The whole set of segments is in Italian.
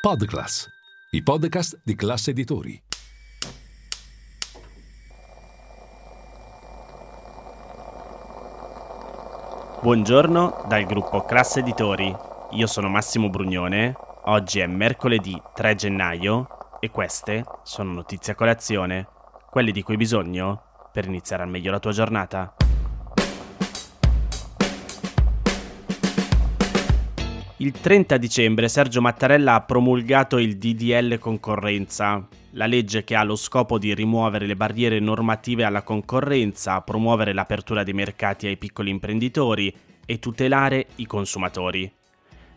Podclass, i podcast di classe editori. Buongiorno dal gruppo Classe Editori. Io sono Massimo Brugnone. Oggi è mercoledì 3 gennaio e queste sono notizie a colazione, quelle di cui hai bisogno per iniziare al meglio la tua giornata. Il 30 dicembre Sergio Mattarella ha promulgato il DDL concorrenza, la legge che ha lo scopo di rimuovere le barriere normative alla concorrenza, promuovere l'apertura dei mercati ai piccoli imprenditori e tutelare i consumatori.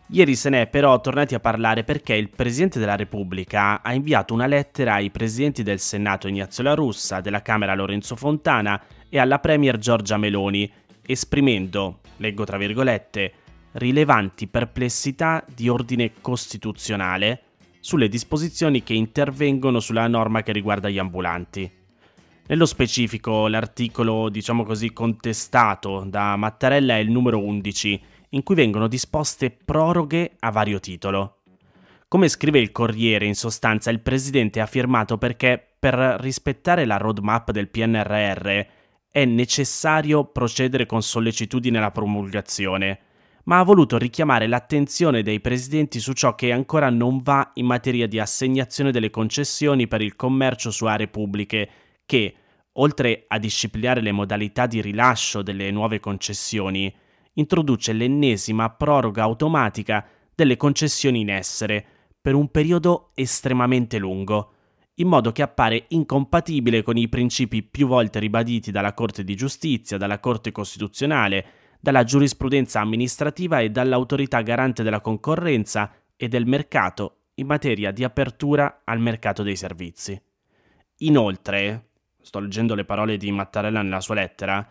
Ieri se ne è però tornati a parlare perché il Presidente della Repubblica ha inviato una lettera ai Presidenti del Senato Ignazio La Russa, della Camera Lorenzo Fontana e alla Premier Giorgia Meloni, esprimendo, leggo tra virgolette, rilevanti perplessità di ordine costituzionale sulle disposizioni che intervengono sulla norma che riguarda gli ambulanti. Nello specifico, l'articolo, diciamo così, contestato da Mattarella è il numero 11, in cui vengono disposte proroghe a vario titolo. Come scrive il Corriere, in sostanza, il presidente ha firmato perché per rispettare la roadmap del PNRR è necessario procedere con sollecitudine alla promulgazione ma ha voluto richiamare l'attenzione dei presidenti su ciò che ancora non va in materia di assegnazione delle concessioni per il commercio su aree pubbliche, che, oltre a disciplinare le modalità di rilascio delle nuove concessioni, introduce l'ennesima proroga automatica delle concessioni in essere per un periodo estremamente lungo, in modo che appare incompatibile con i principi più volte ribaditi dalla Corte di Giustizia, dalla Corte Costituzionale, dalla giurisprudenza amministrativa e dall'autorità garante della concorrenza e del mercato in materia di apertura al mercato dei servizi. Inoltre, sto leggendo le parole di Mattarella nella sua lettera,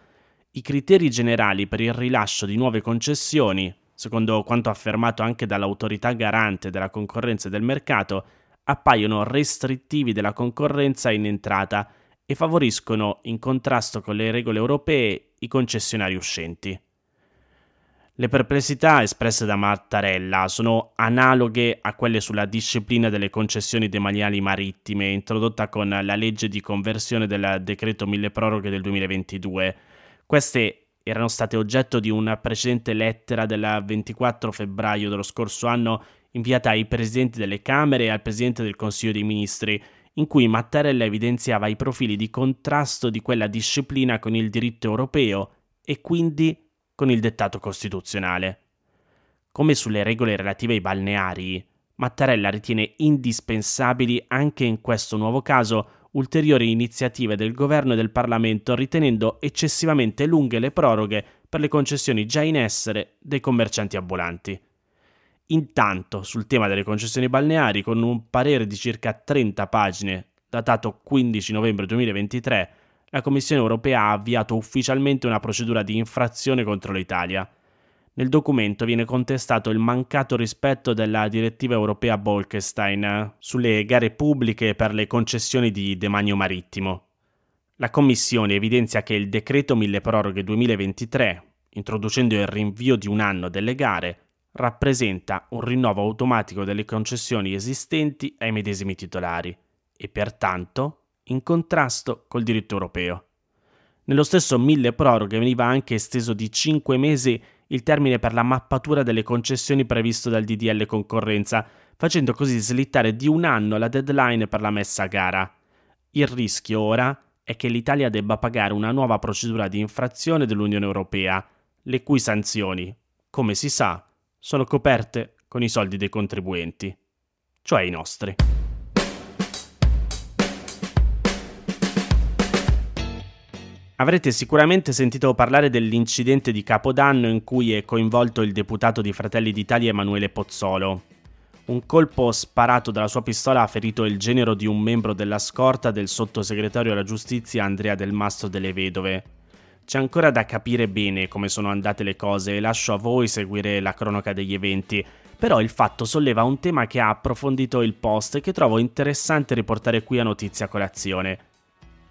i criteri generali per il rilascio di nuove concessioni, secondo quanto affermato anche dall'autorità garante della concorrenza e del mercato, appaiono restrittivi della concorrenza in entrata e favoriscono, in contrasto con le regole europee, i concessionari uscenti. Le perplessità espresse da Mattarella sono analoghe a quelle sulla disciplina delle concessioni demaniali marittime introdotta con la legge di conversione del decreto mille proroghe del 2022. Queste erano state oggetto di una precedente lettera del 24 febbraio dello scorso anno inviata ai presidenti delle Camere e al Presidente del Consiglio dei Ministri, in cui Mattarella evidenziava i profili di contrasto di quella disciplina con il diritto europeo e quindi con il dettato costituzionale. Come sulle regole relative ai balneari, Mattarella ritiene indispensabili anche in questo nuovo caso ulteriori iniziative del governo e del Parlamento, ritenendo eccessivamente lunghe le proroghe per le concessioni già in essere dei commercianti ambulanti. Intanto, sul tema delle concessioni balneari, con un parere di circa 30 pagine, datato 15 novembre 2023, la Commissione europea ha avviato ufficialmente una procedura di infrazione contro l'Italia. Nel documento viene contestato il mancato rispetto della direttiva europea Bolkestein sulle gare pubbliche per le concessioni di demanio marittimo. La Commissione evidenzia che il decreto mille proroghe 2023, introducendo il rinvio di un anno delle gare, rappresenta un rinnovo automatico delle concessioni esistenti ai medesimi titolari e pertanto in contrasto col diritto europeo. Nello stesso mille proroghe veniva anche esteso di 5 mesi il termine per la mappatura delle concessioni previsto dal DDL concorrenza, facendo così slittare di un anno la deadline per la messa a gara. Il rischio ora è che l'Italia debba pagare una nuova procedura di infrazione dell'Unione Europea, le cui sanzioni, come si sa, sono coperte con i soldi dei contribuenti, cioè i nostri. Avrete sicuramente sentito parlare dell'incidente di Capodanno in cui è coinvolto il deputato di Fratelli d'Italia Emanuele Pozzolo. Un colpo sparato dalla sua pistola ha ferito il genero di un membro della scorta del sottosegretario alla giustizia Andrea Del Mastro delle Vedove. C'è ancora da capire bene come sono andate le cose e lascio a voi seguire la cronaca degli eventi, però il fatto solleva un tema che ha approfondito il post e che trovo interessante riportare qui a notizia colazione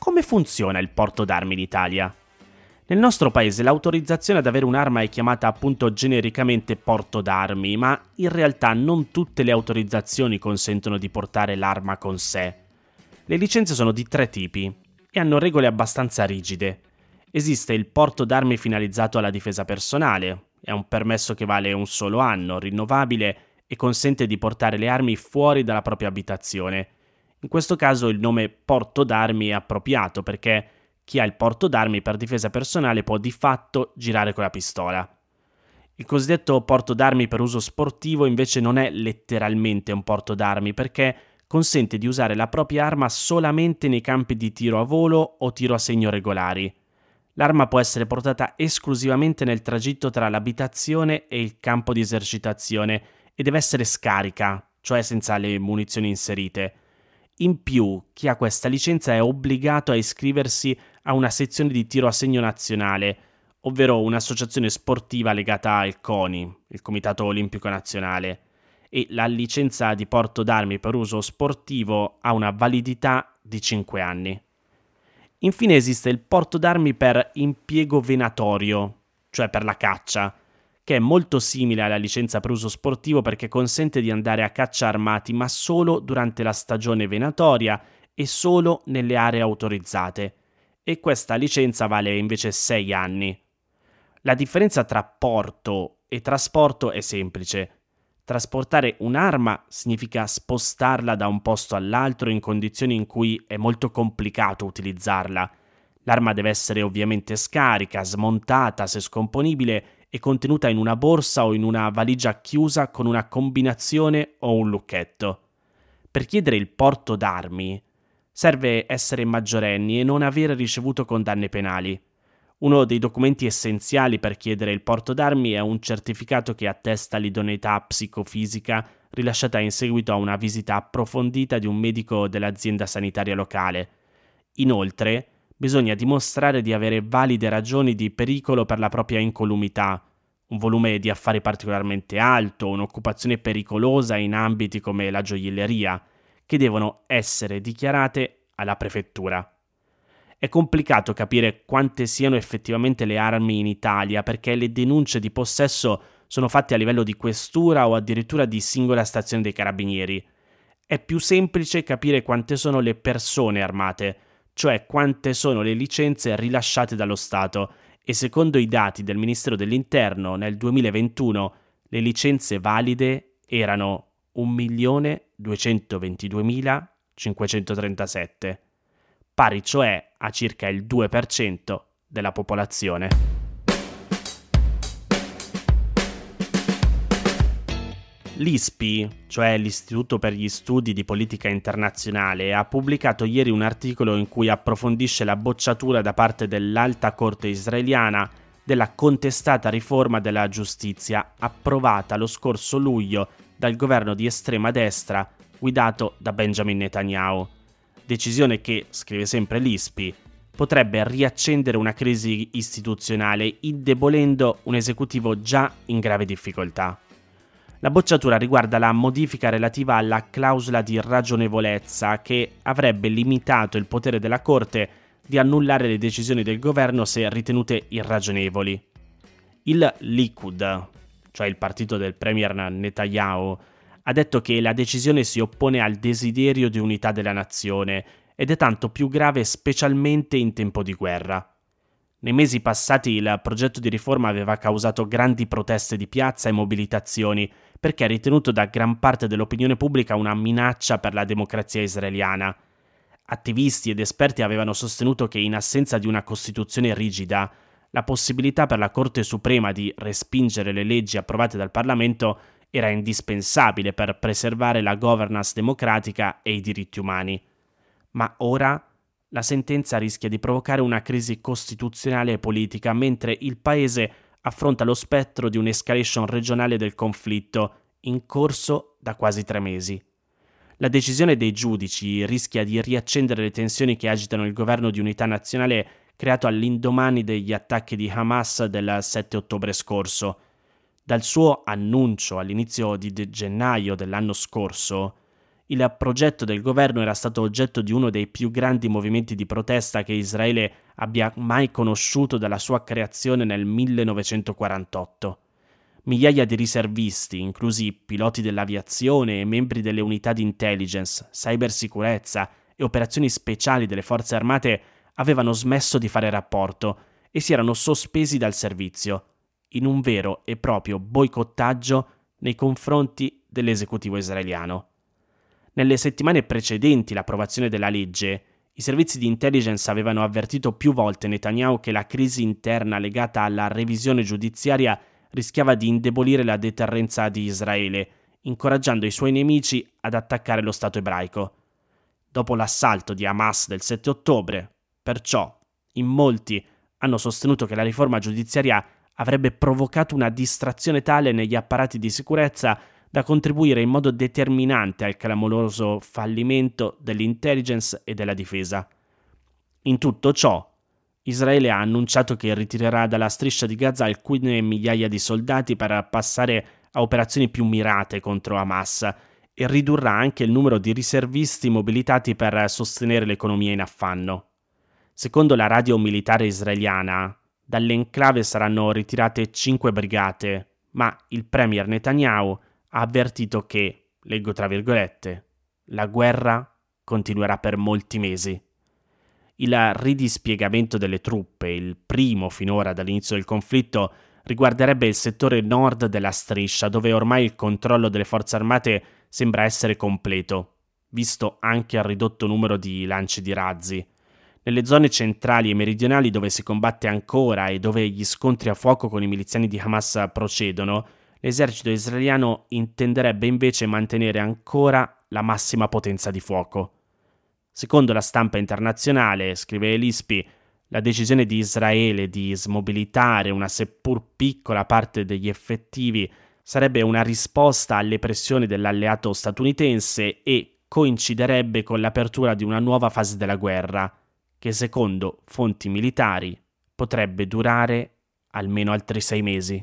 come funziona il porto d'armi in Italia? Nel nostro paese l'autorizzazione ad avere un'arma è chiamata appunto genericamente porto d'armi, ma in realtà non tutte le autorizzazioni consentono di portare l'arma con sé. Le licenze sono di tre tipi e hanno regole abbastanza rigide. Esiste il porto d'armi finalizzato alla difesa personale, è un permesso che vale un solo anno, rinnovabile e consente di portare le armi fuori dalla propria abitazione. In questo caso il nome porto d'armi è appropriato perché chi ha il porto d'armi per difesa personale può di fatto girare con la pistola. Il cosiddetto porto d'armi per uso sportivo invece non è letteralmente un porto d'armi perché consente di usare la propria arma solamente nei campi di tiro a volo o tiro a segno regolari. L'arma può essere portata esclusivamente nel tragitto tra l'abitazione e il campo di esercitazione e deve essere scarica, cioè senza le munizioni inserite. In più, chi ha questa licenza è obbligato a iscriversi a una sezione di tiro a segno nazionale, ovvero un'associazione sportiva legata al CONI, il Comitato Olimpico Nazionale, e la licenza di porto d'armi per uso sportivo ha una validità di 5 anni. Infine esiste il porto d'armi per impiego venatorio, cioè per la caccia, che è molto simile alla licenza per uso sportivo perché consente di andare a caccia armati ma solo durante la stagione venatoria e solo nelle aree autorizzate e questa licenza vale invece 6 anni. La differenza tra porto e trasporto è semplice. Trasportare un'arma significa spostarla da un posto all'altro in condizioni in cui è molto complicato utilizzarla. L'arma deve essere ovviamente scarica, smontata se scomponibile e contenuta in una borsa o in una valigia chiusa con una combinazione o un lucchetto. Per chiedere il porto d'armi serve essere maggiorenni e non avere ricevuto condanne penali. Uno dei documenti essenziali per chiedere il porto d'armi è un certificato che attesta l'idoneità psicofisica rilasciata in seguito a una visita approfondita di un medico dell'azienda sanitaria locale. Inoltre, bisogna dimostrare di avere valide ragioni di pericolo per la propria incolumità, un volume di affari particolarmente alto, un'occupazione pericolosa in ambiti come la gioielleria, che devono essere dichiarate alla prefettura. È complicato capire quante siano effettivamente le armi in Italia perché le denunce di possesso sono fatte a livello di questura o addirittura di singola stazione dei carabinieri. È più semplice capire quante sono le persone armate, cioè quante sono le licenze rilasciate dallo Stato e secondo i dati del Ministero dell'Interno nel 2021 le licenze valide erano 1.222.537, pari cioè a circa il 2% della popolazione. L'ISPI, cioè l'Istituto per gli Studi di Politica Internazionale, ha pubblicato ieri un articolo in cui approfondisce la bocciatura da parte dell'Alta Corte israeliana della contestata riforma della giustizia approvata lo scorso luglio dal governo di estrema destra guidato da Benjamin Netanyahu. Decisione che, scrive sempre l'ISPI, potrebbe riaccendere una crisi istituzionale indebolendo un esecutivo già in grave difficoltà. La bocciatura riguarda la modifica relativa alla clausola di ragionevolezza che avrebbe limitato il potere della Corte di annullare le decisioni del governo se ritenute irragionevoli. Il Likud, cioè il partito del premier Netanyahu, ha detto che la decisione si oppone al desiderio di unità della nazione ed è tanto più grave specialmente in tempo di guerra. Nei mesi passati il progetto di riforma aveva causato grandi proteste di piazza e mobilitazioni perché è ritenuto da gran parte dell'opinione pubblica una minaccia per la democrazia israeliana. Attivisti ed esperti avevano sostenuto che in assenza di una Costituzione rigida, la possibilità per la Corte Suprema di respingere le leggi approvate dal Parlamento era indispensabile per preservare la governance democratica e i diritti umani. Ma ora la sentenza rischia di provocare una crisi costituzionale e politica mentre il Paese affronta lo spettro di un'escalation regionale del conflitto in corso da quasi tre mesi. La decisione dei giudici rischia di riaccendere le tensioni che agitano il governo di unità nazionale creato all'indomani degli attacchi di Hamas del 7 ottobre scorso. Dal suo annuncio all'inizio di gennaio dell'anno scorso, il progetto del governo era stato oggetto di uno dei più grandi movimenti di protesta che Israele abbia mai conosciuto dalla sua creazione nel 1948. Migliaia di riservisti, inclusi piloti dell'aviazione e membri delle unità di intelligence, cybersicurezza e operazioni speciali delle forze armate, avevano smesso di fare rapporto e si erano sospesi dal servizio, in un vero e proprio boicottaggio nei confronti dell'esecutivo israeliano. Nelle settimane precedenti l'approvazione della legge, i servizi di intelligence avevano avvertito più volte Netanyahu che la crisi interna legata alla revisione giudiziaria rischiava di indebolire la deterrenza di Israele, incoraggiando i suoi nemici ad attaccare lo Stato ebraico. Dopo l'assalto di Hamas del 7 ottobre, perciò, in molti hanno sostenuto che la riforma giudiziaria avrebbe provocato una distrazione tale negli apparati di sicurezza da contribuire in modo determinante al clamoroso fallimento dell'intelligence e della difesa. In tutto ciò, Israele ha annunciato che ritirerà dalla striscia di Gaza alcune migliaia di soldati per passare a operazioni più mirate contro Hamas e ridurrà anche il numero di riservisti mobilitati per sostenere l'economia in affanno. Secondo la radio militare israeliana, dall'enclave saranno ritirate cinque brigate, ma il premier Netanyahu ha avvertito che, leggo tra virgolette, la guerra continuerà per molti mesi. Il ridispiegamento delle truppe, il primo finora dall'inizio del conflitto, riguarderebbe il settore nord della striscia, dove ormai il controllo delle forze armate sembra essere completo, visto anche il ridotto numero di lanci di razzi. Nelle zone centrali e meridionali dove si combatte ancora e dove gli scontri a fuoco con i miliziani di Hamas procedono, l'esercito israeliano intenderebbe invece mantenere ancora la massima potenza di fuoco. Secondo la stampa internazionale, scrive l'ISPI, la decisione di Israele di smobilitare una seppur piccola parte degli effettivi sarebbe una risposta alle pressioni dell'alleato statunitense e coinciderebbe con l'apertura di una nuova fase della guerra, che secondo fonti militari potrebbe durare almeno altri sei mesi.